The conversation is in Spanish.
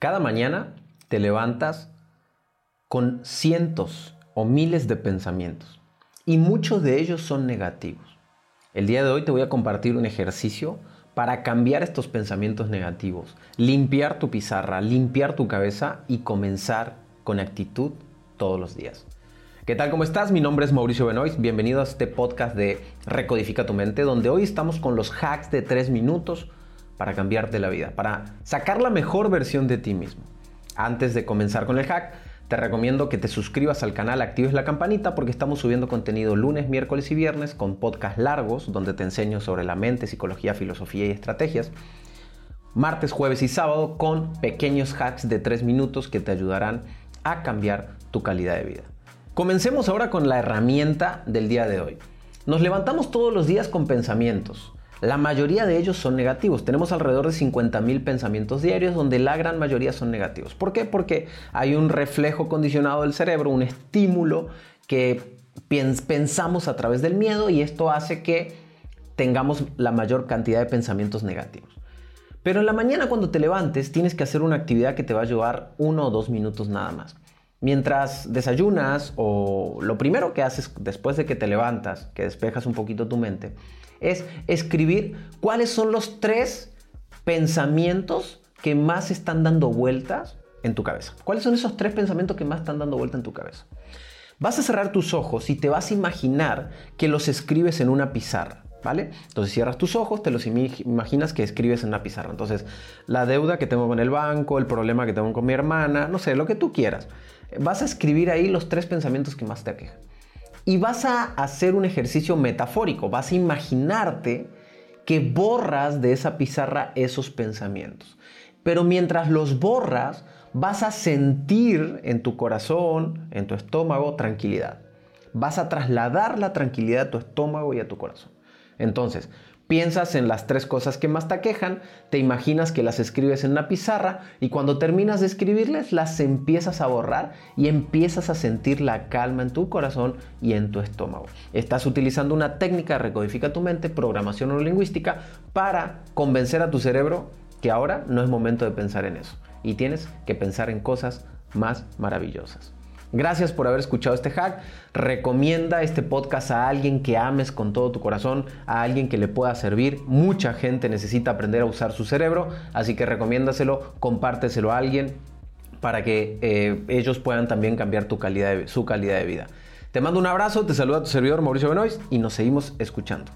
Cada mañana te levantas con cientos o miles de pensamientos y muchos de ellos son negativos. El día de hoy te voy a compartir un ejercicio para cambiar estos pensamientos negativos, limpiar tu pizarra, limpiar tu cabeza y comenzar con actitud todos los días. ¿Qué tal? ¿Cómo estás? Mi nombre es Mauricio Benoist. Bienvenido a este podcast de Recodifica tu mente, donde hoy estamos con los hacks de 3 minutos para cambiarte la vida, para sacar la mejor versión de ti mismo. Antes de comenzar con el hack, te recomiendo que te suscribas al canal, actives la campanita porque estamos subiendo contenido lunes, miércoles y viernes con podcasts largos donde te enseño sobre la mente, psicología, filosofía y estrategias. Martes, jueves y sábado con pequeños hacks de 3 minutos que te ayudarán a cambiar tu calidad de vida. Comencemos ahora con la herramienta del día de hoy. Nos levantamos todos los días con pensamientos. La mayoría de ellos son negativos. Tenemos alrededor de 50.000 pensamientos diarios donde la gran mayoría son negativos. ¿Por qué? Porque hay un reflejo condicionado del cerebro, un estímulo que pensamos a través del miedo y esto hace que tengamos la mayor cantidad de pensamientos negativos. Pero en la mañana cuando te levantes tienes que hacer una actividad que te va a llevar uno o dos minutos nada más. Mientras desayunas o lo primero que haces después de que te levantas, que despejas un poquito tu mente, es escribir cuáles son los tres pensamientos que más están dando vueltas en tu cabeza. ¿Cuáles son esos tres pensamientos que más están dando vueltas en tu cabeza? Vas a cerrar tus ojos y te vas a imaginar que los escribes en una pizarra. Entonces cierras tus ojos, te los imaginas que escribes en una pizarra. Entonces, la deuda que tengo con el banco, el problema que tengo con mi hermana, no sé, lo que tú quieras. Vas a escribir ahí los tres pensamientos que más te aquejan y vas a hacer un ejercicio metafórico, vas a imaginarte que borras de esa pizarra esos pensamientos. Pero mientras los borras, vas a sentir en tu corazón, en tu estómago, tranquilidad. Vas a trasladar la tranquilidad a tu estómago y a tu corazón. Entonces, Piensas en las tres cosas que más te aquejan, te imaginas que las escribes en una pizarra y cuando terminas de escribirles las empiezas a borrar y empiezas a sentir la calma en tu corazón y en tu estómago. Estás utilizando una técnica de recodifica tu mente, programación neurolingüística, para convencer a tu cerebro que ahora no es momento de pensar en eso y tienes que pensar en cosas más maravillosas. Gracias por haber escuchado este hack. Recomienda este podcast a alguien que ames con todo tu corazón, a alguien que le pueda servir. Mucha gente necesita aprender a usar su cerebro, así que recomiéndaselo, compárteselo a alguien para que eh, ellos puedan también cambiar tu calidad su calidad de vida. Te mando un abrazo, te saluda tu servidor Mauricio Benoist y nos seguimos escuchando.